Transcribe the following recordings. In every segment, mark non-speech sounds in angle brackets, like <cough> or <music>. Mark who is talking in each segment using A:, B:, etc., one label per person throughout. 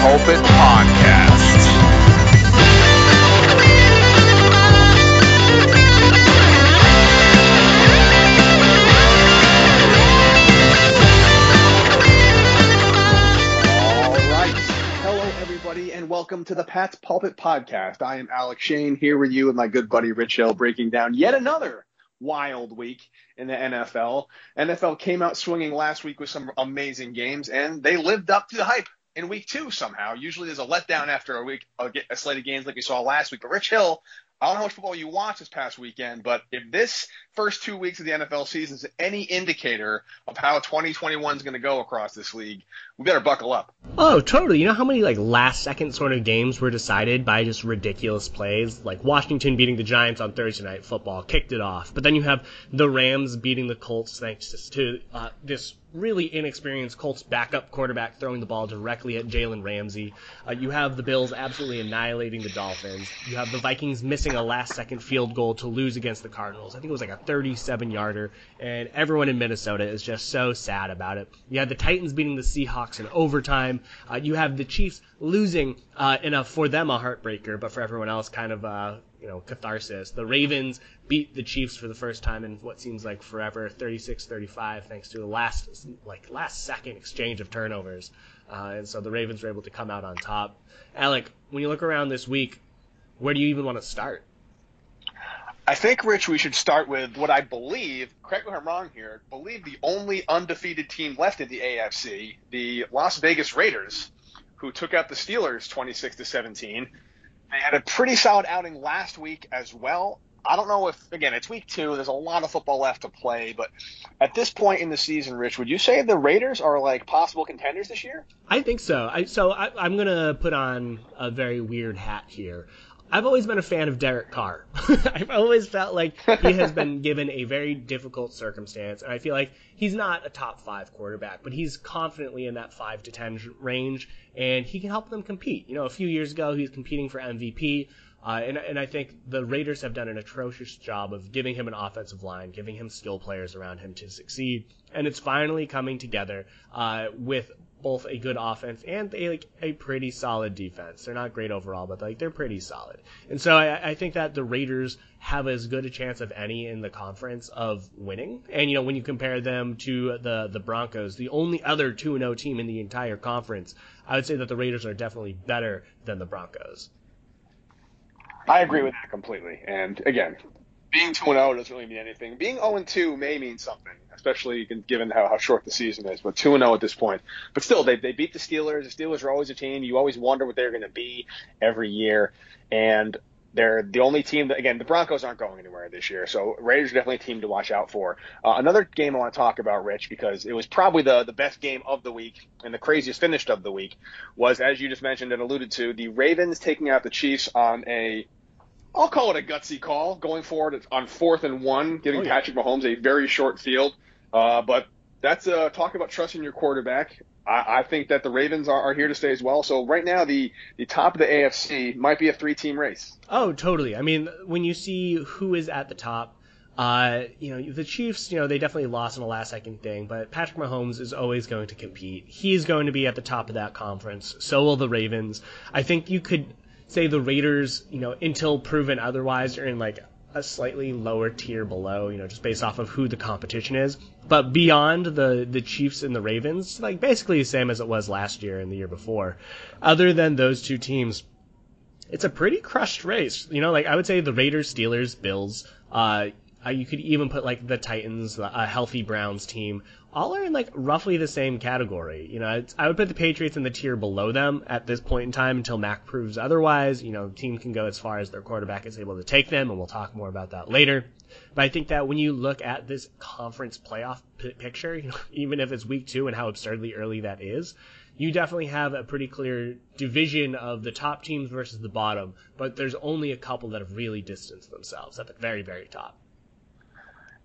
A: Pat's Pulpit Podcast.
B: All right. Hello, everybody, and welcome to the Pat's Pulpit Podcast. I am Alec Shane here with you and my good buddy Rich Hill breaking down yet another wild week in the NFL. NFL came out swinging last week with some amazing games, and they lived up to the hype in week two somehow. Usually there's a letdown after a week, a, a slate of games like we saw last week. But Rich Hill, I don't know how much football you watched this past weekend, but if this first two weeks of the NFL season is any indicator of how 2021 is going to go across this league, we better buckle up.
C: Oh, totally. You know how many like last second sort of games were decided by just ridiculous plays? Like Washington beating the Giants on Thursday night football kicked it off. But then you have the Rams beating the Colts thanks to uh, this really inexperienced Colts backup quarterback throwing the ball directly at Jalen Ramsey. Uh, you have the Bills absolutely annihilating the Dolphins. You have the Vikings missing a last second field goal to lose against the Cardinals. I think it was like a 37 yarder, and everyone in Minnesota is just so sad about it. You had the Titans beating the Seahawks in overtime. Uh, you have the Chiefs losing uh, in a for them a heartbreaker, but for everyone else kind of uh, you know catharsis. The Ravens beat the Chiefs for the first time in what seems like forever, 36-35, thanks to a last like last second exchange of turnovers, uh, and so the Ravens were able to come out on top. Alec, when you look around this week, where do you even want to start?
B: I think, Rich, we should start with what I believe, correct me if I'm wrong here, believe the only undefeated team left in the AFC, the Las Vegas Raiders, who took out the Steelers 26 to 17. They had a pretty solid outing last week as well. I don't know if, again, it's week two. There's a lot of football left to play, but at this point in the season, Rich, would you say the Raiders are like possible contenders this year?
C: I think so. I, so I, I'm gonna put on a very weird hat here. I've always been a fan of Derek Carr. <laughs> I've always felt like he has been <laughs> given a very difficult circumstance, and I feel like he's not a top five quarterback, but he's confidently in that five to ten range, and he can help them compete. You know, a few years ago he was competing for MVP. Uh, and, and I think the Raiders have done an atrocious job of giving him an offensive line, giving him skill players around him to succeed, and it's finally coming together uh, with both a good offense and a, like a pretty solid defense. They're not great overall, but like they're pretty solid. And so I, I think that the Raiders have as good a chance of any in the conference of winning. And you know when you compare them to the the Broncos, the only other 2-0 team in the entire conference, I would say that the Raiders are definitely better than the Broncos.
B: I agree with that completely. And again, being 2 0 doesn't really mean anything. Being 0 2 may mean something, especially given how, how short the season is. But 2 0 at this point. But still, they, they beat the Steelers. The Steelers are always a team. You always wonder what they're going to be every year. And they're the only team that, again, the Broncos aren't going anywhere this year. So Raiders are definitely a team to watch out for. Uh, another game I want to talk about, Rich, because it was probably the, the best game of the week and the craziest finish of the week, was, as you just mentioned and alluded to, the Ravens taking out the Chiefs on a I'll call it a gutsy call going forward on fourth and one, giving
C: Oh, yeah.
B: Patrick Mahomes a very short field. Uh, but that's uh, talk about trusting your quarterback. I, I think that the Ravens are, are here to stay as well. So right now, the the top of the AFC might be a three team race.
C: Oh, totally. I mean, when you see who is at the top, uh, you know, the Chiefs, you know, they definitely lost in a last second thing, but Patrick Mahomes is always going to compete. He's going to be at the top of that conference. So will the Ravens. I think you could say the Raiders, you know, until proven otherwise, are in like a slightly lower tier below, you know, just based off of who the competition is. But beyond the the Chiefs and the Ravens, like basically the same as it was last year and the year before. Other than those two teams, it's a pretty crushed race. You know, like I would say the Raiders, Steelers, Bills, uh, uh, you could even put like the Titans, a healthy Browns team, all are in like roughly the same category. You know, I would put the Patriots in the tier below them at this point in time until Mac proves otherwise. You know, the team can go as far as their quarterback is able to take them, and we'll talk more about that later. But I think that when you look at this conference playoff p- picture, <laughs> you know, even if it's week two and how absurdly early that is, you definitely have a pretty clear division of the top teams versus the bottom, but there's only a couple that have really distanced themselves at the very, very top.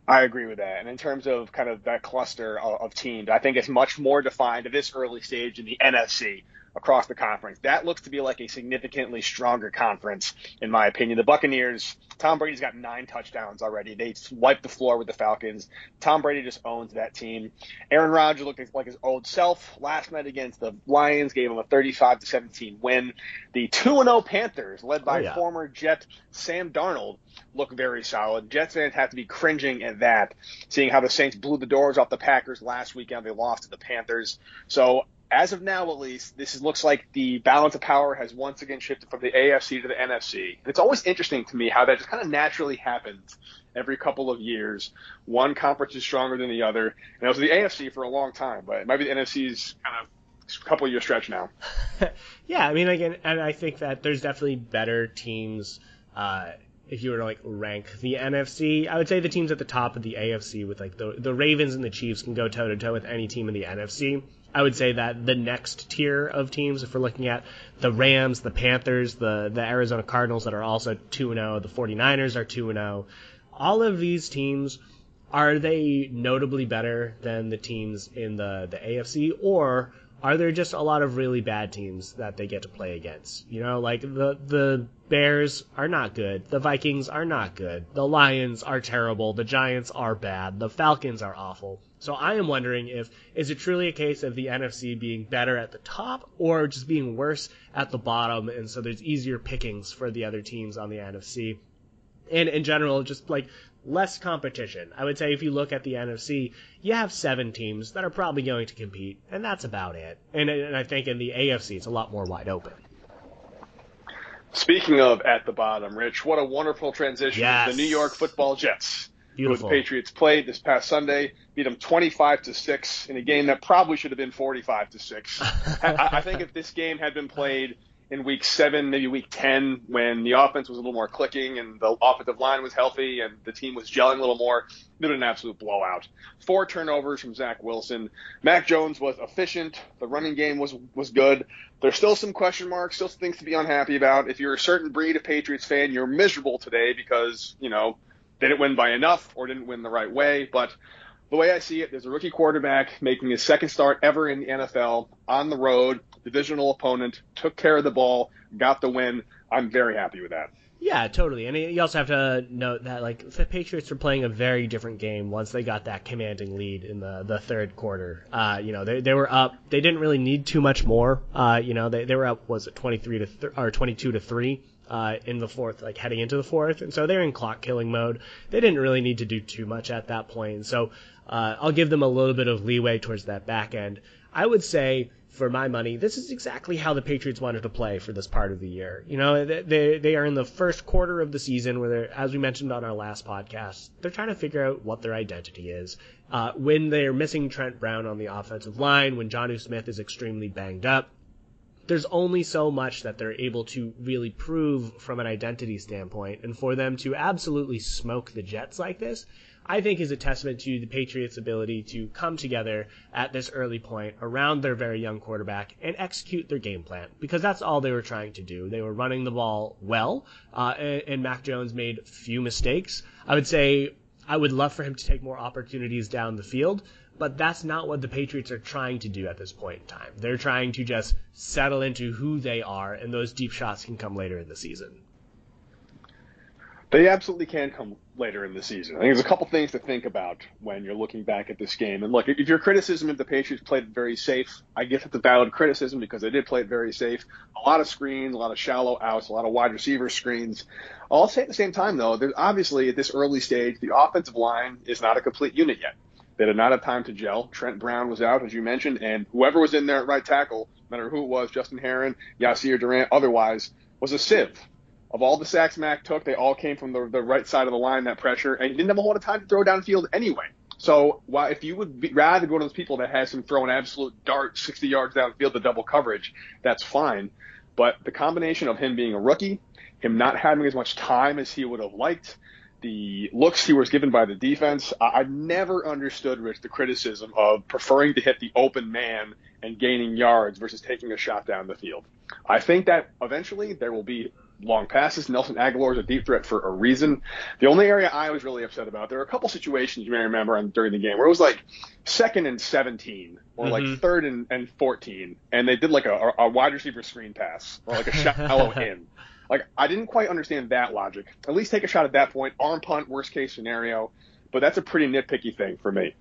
B: I agree with that. And in terms of kind of that cluster of, of teams, I think it's much more defined at this early stage in the NFC across the conference. That looks to be like a significantly stronger conference, in my opinion. The Buccaneers, Tom Brady's got nine touchdowns already. They wiped the floor with the Falcons. Tom Brady just owns that team. Aaron Rodgers looked like his old self last night against the Lions, gave him a 35 to 17 win. The 2 0 Panthers, led by oh, yeah. former Jet Sam Darnold, look very solid. Jets fans have to be cringing at that, seeing how the Saints blew the doors off the Packers last weekend. They lost to the Panthers. So as of now, at least, this looks like the balance of power has once again shifted from the AFC to the NFC. It's always interesting to me how that just kind of naturally happens every couple of years. One conference is stronger than the other, and it was the AFC for a long time, but it might be the NFC's kind of couple year stretch now. <laughs>
C: yeah, I mean, again, and I think that there's definitely better teams. Uh, if you were to like rank the NFC, I would say the teams at the top of the AFC with like the the Ravens and the Chiefs can go toe to toe with any team in the NFC. I would say that the next tier of teams, if we're looking at the Rams, the Panthers, the, the Arizona Cardinals that are also 2 0, the 49ers are 2 0, all of these teams, are they notably better than the teams in the, the AFC, or are there just a lot of really bad teams that they get to play against? You know, like the the Bears are not good, the Vikings are not good, the Lions are terrible, the Giants are bad, the Falcons are awful. So I am wondering if is it truly a case of the NFC being better at the top or just being worse at the bottom and so there's easier pickings for the other teams on the NFC. And in general, just like less competition. I would say if you look at the NFC, you have seven teams that are probably going to compete, and that's about it. And, and I think in the AFC, it's a lot more wide open.
B: Speaking of at the bottom, Rich, what a wonderful transition.
C: Yes.
B: The New York Football Jets.
C: Beautiful.
B: Who the Patriots played this past Sunday, beat them 25 to six in a game that probably should have been 45 to six. <laughs> I, I think if this game had been played in week seven, maybe week 10, when the offense was a little more clicking and the offensive line was healthy and the team was gelling a little more, it been an absolute blowout. Four turnovers from Zach Wilson. Mac Jones was efficient. The running game was, was good. There's still some question marks, still some things to be unhappy about. If you're a certain breed of Patriots fan, you're miserable today because, you know, they didn't win by enough or didn't win the right way. But the way I see it, there's a rookie quarterback making his second start ever in the NFL on the road, divisional opponent, took care of the ball, got the win. I'm very happy with that.
C: Yeah, totally. And you also have to note that like the Patriots were playing a very different game once they got that commanding lead in the, the third quarter. Uh, you know, they, they were up. They didn't really need too much more. Uh, you know, they, they were up was it 23 to th- or 22 to 3 uh, in the fourth, like heading into the fourth, and so they're in clock killing mode. They didn't really need to do too much at that point, and so uh, I'll give them a little bit of leeway towards that back end. I would say, for my money, this is exactly how the Patriots wanted to play for this part of the year. You know, they they are in the first quarter of the season where, they're, as we mentioned on our last podcast, they're trying to figure out what their identity is. Uh, when they're missing Trent Brown on the offensive line, when Jonnu Smith is extremely banged up, there's only so much that they're able to really prove from an identity standpoint. And for them to absolutely smoke the Jets like this, I think is a testament to the Patriots' ability to come together at this early point around their very young quarterback and execute their game plan because that's all they were trying to do. They were running the ball well, uh, and, and Mac Jones made few mistakes. I would say I would love for him to take more opportunities down the field, but that's not what the Patriots are trying to do at this point in time. They're trying to just settle into who they are, and those deep shots can come later in the season.
B: They absolutely can come later in the season. I think there's a couple things to think about when you're looking back at this game. And look, if your criticism of the Patriots played very safe, I guess it's a valid criticism because they did play it very safe. A lot of screens, a lot of shallow outs, a lot of wide receiver screens. I'll say at the same time though, there's obviously at this early stage, the offensive line is not a complete unit yet. They did not have time to gel. Trent Brown was out, as you mentioned, and whoever was in there at right tackle, no matter who it was, Justin Herron, Yasir Durant, otherwise, was a sieve of all the sacks Mac took, they all came from the, the right side of the line, that pressure, and he didn't have a whole lot of time to throw downfield anyway. So while if you would be, rather go to those people that has him throw an absolute dart 60 yards downfield to double coverage, that's fine. But the combination of him being a rookie, him not having as much time as he would have liked, the looks he was given by the defense, I, have never understood, Rich, the criticism of preferring to hit the open man and gaining yards versus taking a shot down the field. I think that eventually there will be long passes. Nelson Agholor is a deep threat for a reason. The only area I was really upset about, there were a couple situations you may remember on, during the game where it was like second and 17 or mm-hmm. like third and, and 14, and they did like a, a wide receiver screen pass or like a shallow <laughs> in. Like I didn't quite understand that logic. At least take a shot at that point. Arm punt, worst case scenario. But that's a pretty nitpicky thing for me.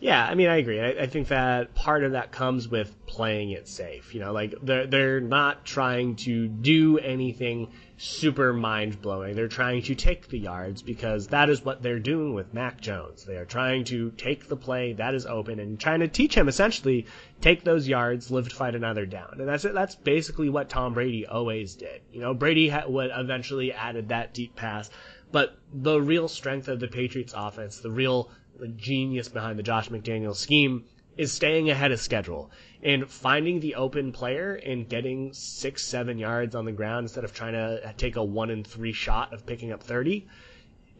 C: Yeah, I mean, I agree. I, I, think that part of that comes with playing it safe. You know, like they're they're not trying to do anything super mind blowing. They're trying to take the yards because that is what they're doing with Mac Jones. They are trying to take the play that is open and trying to teach him essentially take those yards, live to fight another down. And that's it. That's basically what Tom Brady always did. You know, Brady ha- would eventually added that deep pass, but the real strength of the Patriots offense, the real the genius behind the Josh McDaniel scheme is staying ahead of schedule and finding the open player and getting six, seven yards on the ground instead of trying to take a one in three shot of picking up 30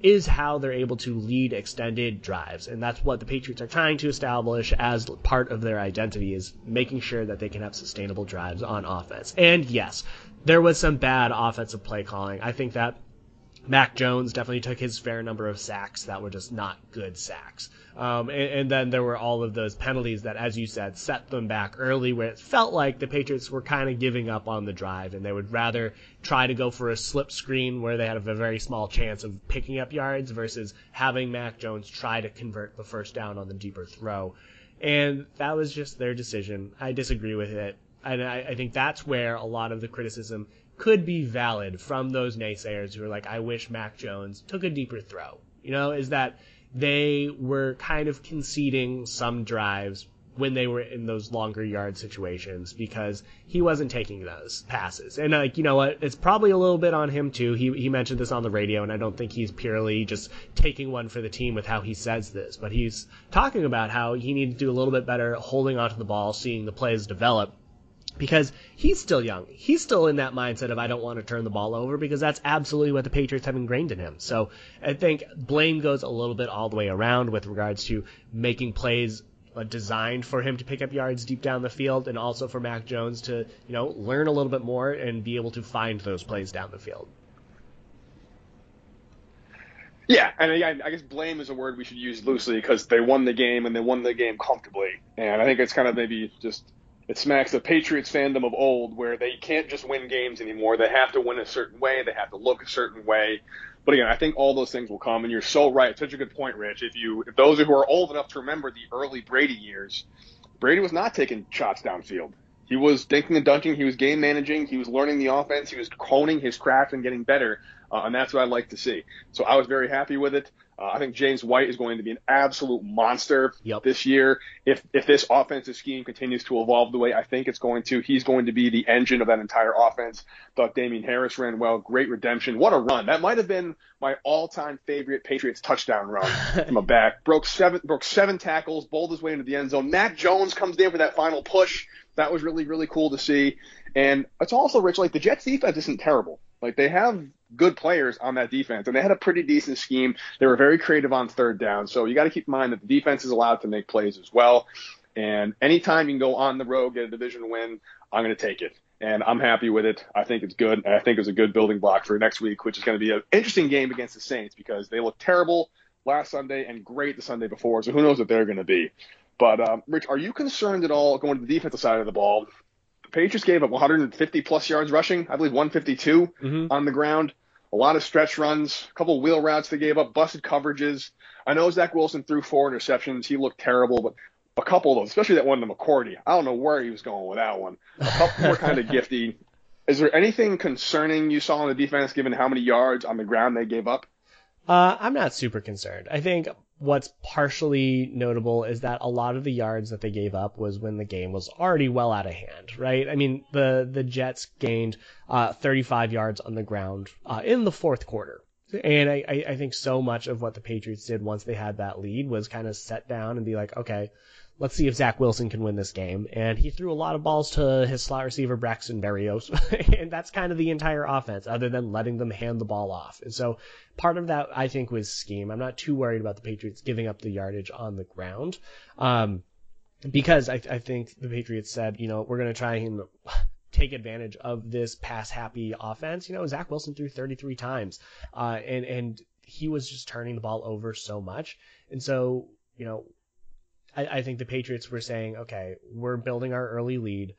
C: is how they're able to lead extended drives. And that's what the Patriots are trying to establish as part of their identity is making sure that they can have sustainable drives on offense. And yes, there was some bad offensive play calling. I think that Mac Jones definitely took his fair number of sacks that were just not good sacks. Um, and, and, then there were all of those penalties that, as you said, set them back early, where it felt like the Patriots were kind of giving up on the drive, and they would rather try to go for a slip screen where they had a very small chance of picking up yards versus having Mac Jones try to convert the first down on the deeper throw. And that was just their decision. I disagree with it. And I, I think that's where a lot of the criticism could be valid from those naysayers who are like, I wish Mac Jones took a deeper throw. You know, is that they were kind of conceding some drives when they were in those longer yard situations because he wasn't taking those passes. And like, you know what? It's probably a little bit on him too. He he mentioned this on the radio and I don't think he's purely just taking one for the team with how he says this, but he's talking about how he needed to do a little bit better holding onto the ball, seeing the plays develop because he's still young. He's still in that mindset of I don't want to turn the ball over because that's absolutely what the Patriots have ingrained in him. So I think blame goes a little bit all the way around with regards to making plays uh, designed for him to pick up yards deep down the field and also for Mac Jones to, you know, learn a little bit more and be able to find those plays down the field.
B: Yeah, and again, I guess blame is a word we should use loosely because they won the game and they won the game comfortably. And I think it's kind of maybe just it smacks of Patriots fandom of old, where they can't just win games anymore. They have to win a certain way. They have to look a certain way. But again, I think all those things will come. And you're so right. Such a good point, Rich. If you, if those who are old enough to remember the early Brady years, Brady was not taking shots downfield. He was dinking and dunking. He was game managing. He was learning the offense. He was honing his craft and getting better. Uh, and that's what I'd like to see. So I was very happy with it. Uh, I think James White is going to be an absolute monster
C: yep.
B: this year. If if this offensive scheme continues to evolve the way I think it's going to, he's going to be the engine of that entire offense. Thought Damien Harris ran well. Great redemption. What a run! That might have been my all-time favorite Patriots touchdown run <laughs> from a back. Broke seven broke seven tackles, bowled his way into the end zone. Mac Jones comes in for that final push. That was really really cool to see. And it's also rich. Like the Jets defense isn't terrible. Like they have good players on that defense, and they had a pretty decent scheme. They were very creative on third down, so you got to keep in mind that the defense is allowed to make plays as well. And anytime you can go on the road, get a division win, I'm going to take it. And I'm happy with it. I think it's good. I think it's a good building block for next week, which is going to be an interesting game against the Saints because they looked terrible last Sunday and great the Sunday before. So who knows what they're going to be. But, um, Rich, are you concerned at all going to the defensive side of the ball? Patriots gave up 150 plus yards rushing, I believe 152 mm-hmm. on the ground. a lot of stretch runs, a couple wheel routes they gave up, busted coverages. I know Zach Wilson threw four interceptions. He looked terrible, but a couple of those, especially that one to McCourty. I don't know where he was going with that one. A couple were kind of <laughs> gifty. Is there anything concerning you saw on the defense, given how many yards on the ground they gave up?
C: Uh, I'm not super concerned. I think what's partially notable is that a lot of the yards that they gave up was when the game was already well out of hand, right? I mean, the the Jets gained uh, 35 yards on the ground uh, in the fourth quarter. And I, I think so much of what the Patriots did once they had that lead was kind of set down and be like, okay, let's see if Zach Wilson can win this game. And he threw a lot of balls to his slot receiver, Braxton Berrios. <laughs> and that's kind of the entire offense, other than letting them hand the ball off. And so part of that, I think, was scheme. I'm not too worried about the Patriots giving up the yardage on the ground. Um, because I, I think the Patriots said, you know, we're going to try and take advantage of this pass happy offense. You know, Zach Wilson threw 33 times, uh, and, and he was just turning the ball over so much. And so, you know, I, I think the Patriots were saying, okay, we're building our early lead.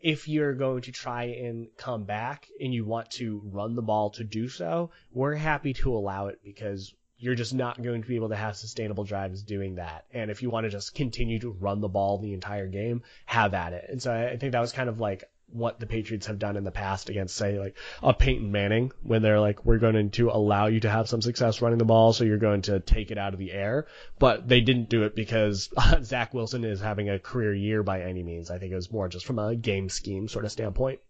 C: If you're going to try and come back and you want to run the ball to do so, we're happy to allow it because you're just not going to be able to have sustainable drives doing that. And if you want to just continue to run the ball the entire game, have at it. And so I think that was kind of like what the Patriots have done in the past against, say, like a Peyton Manning, when they're like, we're going to allow you to have some success running the ball, so you're going to take it out of the air. But they didn't do it because <laughs> Zach Wilson is having a career year by any means. I think it was more just from a game scheme sort of standpoint.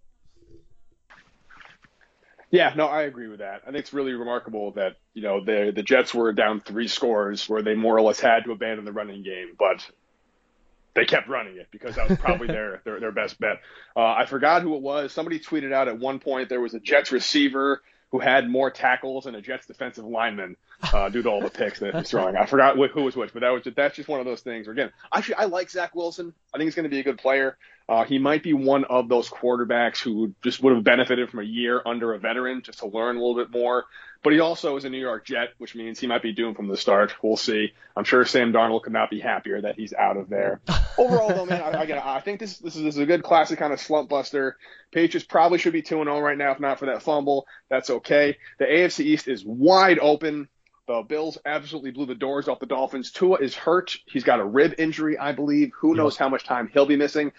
B: Yeah, no, I agree with that. I think it's really remarkable that you know the the Jets were down three scores where they more or less had to abandon the running game, but they kept running it because that was probably <laughs> their, their their best bet. Uh, I forgot who it was. Somebody tweeted out at one point there was a Jets receiver who had more tackles than a Jets defensive lineman uh, due to all the picks that he's throwing. I <laughs> forgot who was which, but that was just, that's just one of those things. Where, again, actually, I like Zach Wilson. I think he's going to be a good player. Uh, he might be one of those quarterbacks who just would have benefited from a year under a veteran just to learn a little bit more. But he also is a New York Jet, which means he might be doomed from the start. We'll see. I'm sure Sam Darnold could not be happier that he's out of there. <laughs> Overall, though, man, I, I, I think this this is, this is a good classic kind of slump buster. Patriots probably should be 2 0 right now, if not for that fumble. That's okay. The AFC East is wide open. The Bills absolutely blew the doors off the Dolphins. Tua is hurt. He's got a rib injury, I believe. Who knows how much time he'll be missing?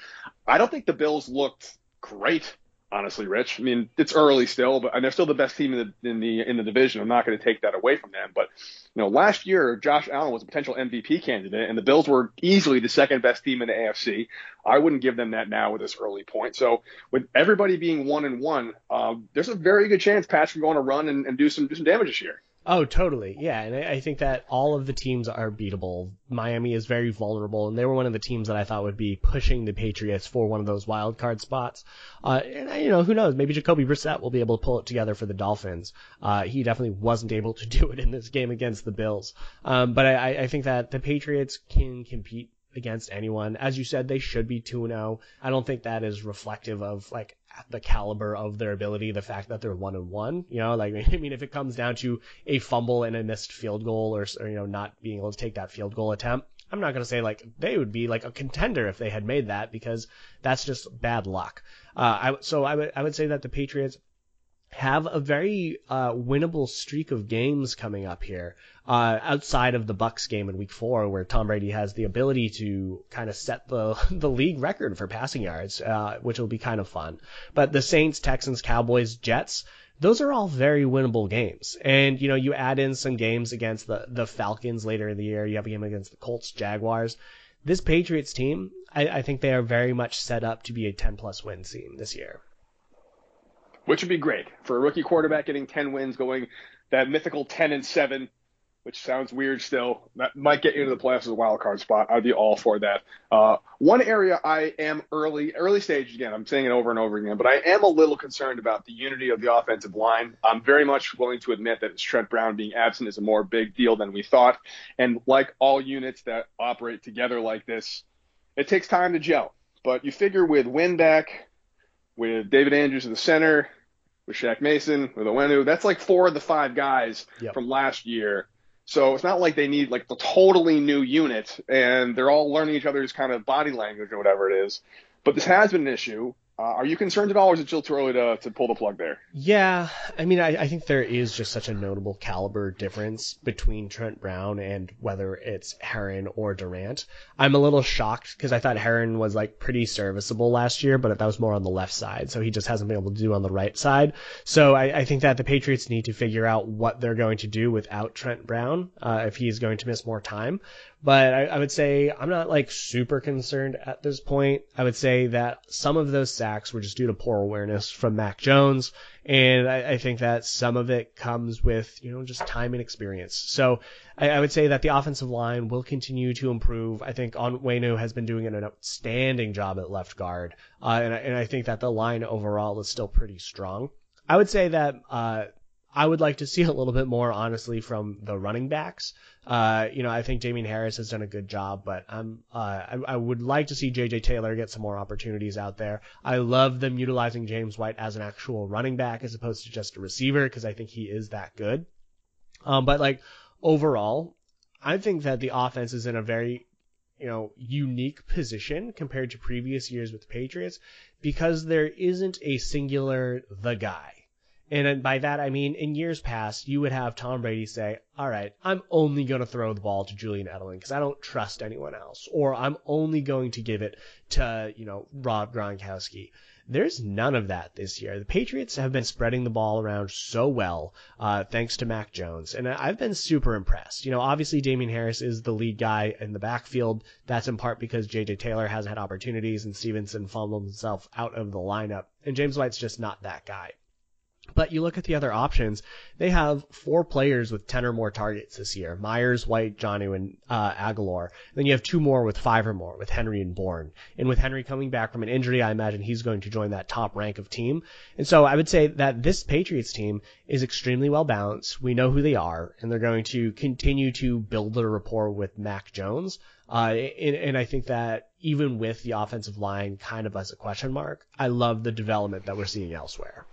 B: I don't think the Bills looked great, honestly, Rich. I mean, it's early still, but and they're still the best team in the in the in the division. I'm not going to take that away from them. But you know, last year Josh Allen was a potential MVP candidate, and the Bills were easily the second best team in the AFC. I wouldn't give them that now with this early point. So with everybody being one and one, um, there's a very good chance Pats can go on a run and, and do some do some damage this year.
C: Oh, totally. Yeah. And I think that all of the teams are beatable. Miami is very vulnerable, and they were one of the teams that I thought would be pushing the Patriots for one of those wild card spots. Uh, and, you know, who knows? Maybe Jacoby Brissett will be able to pull it together for the Dolphins. Uh, he definitely wasn't able to <laughs> do it in this game against the Bills. Um, but I, I think that the Patriots can compete against anyone. As you said, they should be 2-0. I don't think that is reflective of like the caliber of their ability, the fact that they're one and one. You know, like <laughs> I mean, if it comes down to a fumble and a missed field goal, or, or you know, not being able to take that field goal attempt, I'm not gonna say like they would be like a contender if they had made that because that's just bad luck. Uh, I, so I would I would say that the Patriots have a very uh, winnable streak of games coming up here uh, outside of the Bucs game in Week Four, where Tom Brady has the ability to kind of set the <laughs> the league record for passing yards, uh, which will be kind of fun. But the Saints, Texans, Cowboys, Jets, those are all very winnable games. And you know, you add in some games against the the Falcons later in the year. You have a game against the Colts, Jaguars. This Patriots team, I, I think they are very much set up to be a 10 plus win team this year.
B: Which would be great for a rookie quarterback getting 10 wins, going that mythical 10 and 7 which sounds weird still. That might get you into the playoffs as a wild card spot. I'd be all for that. Uh, one area I am early, early stage again. I'm saying it over and over again, but I am a little concerned about the unity of the offensive line. I'm very much willing to admit that Trent Brown being absent is a more big deal than we thought. And like all units that operate together like this, it takes time to gel. But you figure with Wynn back, with David Andrews in the center, with Shaq Mason, with Onwenu, that's like four of the five guys yep. from last year so it's not like they need like the totally new unit and they're all learning each other's kind of body language or whatever it is. But this has been an issue. Uh, are you concerned at all, or is it still too early to, to pull the plug there?
C: Yeah, I mean, I, I think there is just such a notable caliber difference between Trent Brown and whether it's Herron or Durant. I'm a little shocked because I thought Herron was like pretty serviceable last year, but that was more on the left side, so he just hasn't been able to do on the right side. So I, I think that the Patriots need to figure out what they're going to do without Trent Brown uh, if he's going to miss more time. But I, I would say I'm not like super concerned at this point. I would say that some of those sacks were just due to poor awareness from Mac Jones. And I, I think that some of it comes with, you know, just time and experience. So I, I would say that the offensive line will continue to improve. I think Onwenu has been doing an outstanding job at left guard. Uh, and, and I think that the line overall is still pretty strong. I would say that, uh, I would like to see <laughs> a little bit more, honestly, from the running backs. Uh, you know, I think Damien Harris has done a good job, but I'm, uh, I, I would like to see JJ Taylor get some more opportunities out there. I love them utilizing James White as an actual running back as opposed to just a receiver because I think he is that good. Um, but like overall, I think that the offense is in a very you know, unique position compared to previous years with the Patriots because there isn't a singular the guy. And by that, I mean, in years past, you would have Tom Brady say, all right, I'm only going to throw the ball to Julian Edelman because I don't trust anyone else. Or I'm only going to give it to, you know, Rob Gronkowski. There's none of that this year. The Patriots have been spreading the ball around so well, uh, thanks to Mac Jones. And I've been super impressed. You know, obviously Damien Harris is the lead guy in the backfield. That's in part because J.J. Taylor hasn't had opportunities and Stevenson fumbled himself out of the lineup. And James White's just not that guy. But you look at the other options, they have four players with 10 or more targets this year Myers, White, Jonnu, and uh, Agholor. Then you have two more with five or more, with Henry and Bourne. And with Henry coming back from an injury, I imagine he's going to join that top rank of team. And so I would say that this Patriots team is extremely well balanced. We know who they are, and they're going to continue to build their rapport with Mac Jones. Uh, and, and I think that even with the offensive line kind of as a question mark, I love the development that we're seeing elsewhere.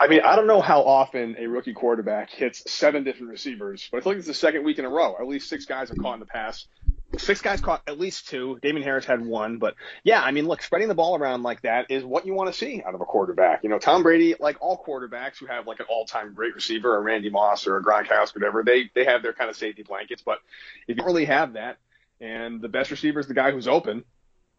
B: I mean, I don't know how often a rookie quarterback hits seven different receivers, but I feel like it's the second week in a row. At least six guys have caught in the pass. Six guys caught at least two. Damien Harris had one, but yeah, I mean, look, spreading the ball around like that is what you want to see out of a quarterback. You know, Tom Brady, like all quarterbacks who have like an all-time great receiver, a Randy Moss or a Gronkowski, whatever, they they have their kind of safety blankets. But if you don't really have that, and the best receiver is the guy who's open,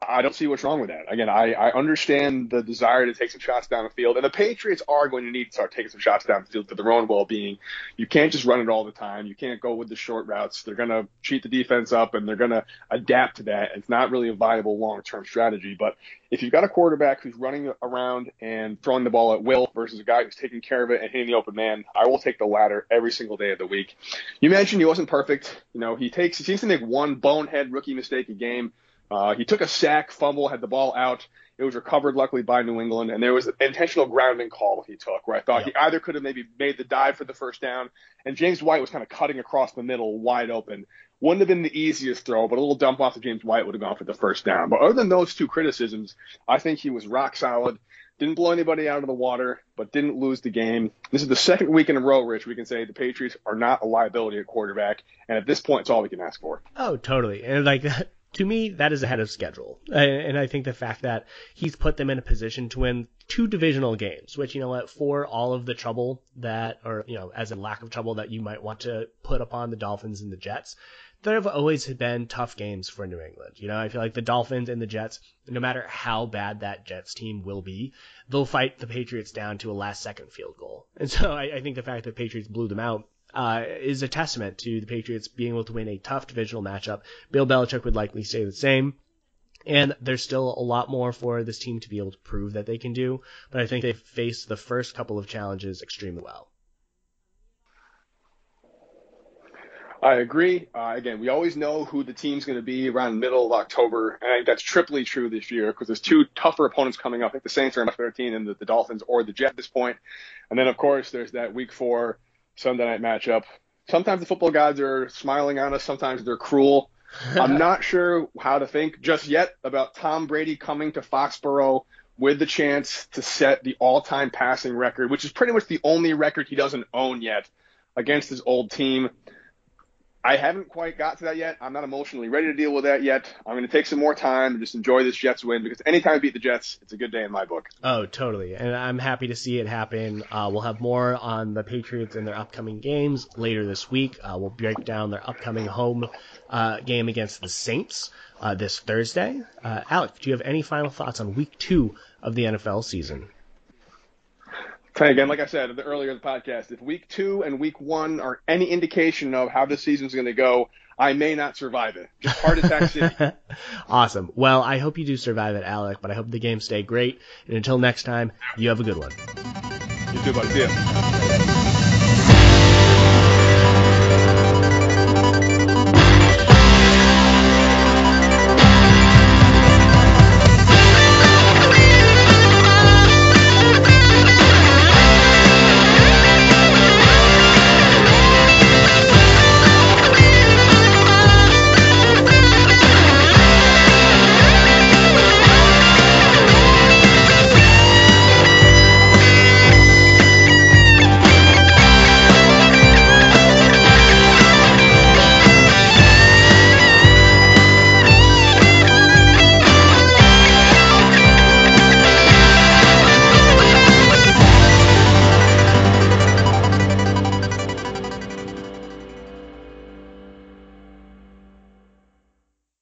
B: I don't see what's wrong with that. Again, I, I understand the desire to take some shots down the field, and the Patriots are going to need to start taking some shots down the field for their own well-being. You can't just run it all the time. You can't go with the short routes. They're going to cheat the defense up, and they're going to adapt to that. It's not really a viable long-term strategy. But if you've got a quarterback who's running around and throwing the ball at will versus a guy who's taking care of it and hitting the open man, I will take the latter every single day of the week. You mentioned he wasn't perfect. You know, he takes he seems to make one bonehead rookie mistake a game. Uh, he took a sack, fumble, had the ball out. It was recovered luckily by New England, and there was an intentional grounding call he took where I thought yeah. he either could have maybe made the dive for the first down, and James White was kind of cutting across the middle, wide open. Wouldn't have been the easiest throw, but a little dump off to James White would have gone for the first down. But other than those two criticisms, I think he was rock solid. Didn't blow anybody out of the water, but didn't lose the game. This is the second week in a row, Rich. We can say the Patriots are not a liability at quarterback, and at this point, it's all we can ask for.
C: Oh, totally. And like <laughs> to me, that is ahead of schedule. And I think the fact that he's put them in a position to win two divisional games, which, you know what, for all of the trouble that, or, you know, as a lack of trouble that you might want to put upon the Dolphins and the Jets, there have always been tough games for New England. You know, I feel like the Dolphins and the Jets, no matter how bad that Jets team will be, they'll fight the Patriots down to a last second field goal. And so I, I think the fact that Patriots blew them out uh, is a testament to the Patriots being able to win a tough divisional matchup. Bill Belichick would likely say the same. And there's still a lot more for this team to be able to prove that they can do, but I think they've faced the first couple of challenges extremely well.
B: I agree. Uh, again, we always know who the team's going to be around middle of October, and I think that's triply true this year because there's two tougher opponents coming up. I think the Saints are better team than the, the Dolphins or the Jets at this point. And then, of course, there's that Week Four Sunday night matchup. Sometimes the football gods are smiling on us. Sometimes they're cruel. I'm <laughs> not sure how to think just yet about Tom Brady coming to Foxborough with the chance to set the all-time passing record, which is pretty much the only record he doesn't own yet against his old team. I haven't quite got to that yet. I'm not emotionally ready to deal with that yet. I'm going to take some more time and just enjoy this Jets win because anytime I beat the Jets, it's a good day in my book.
C: Oh, totally. And I'm happy to see it happen. Uh, we'll have more on the Patriots and their upcoming games later this week. Uh, we'll break down their upcoming home uh, game against the Saints uh, this Thursday. Uh, Alec, do you have any final thoughts on week two of the NFL season?
B: Again, like I said earlier in the podcast, if week two and week one are any indication of how this season's going to go, I may not survive it. Just heart attack city. <laughs>
C: awesome. Well, I hope you do survive it, Alec, but I hope the games stay great. And until next time, you have a good one.
B: You too, buddy. See ya.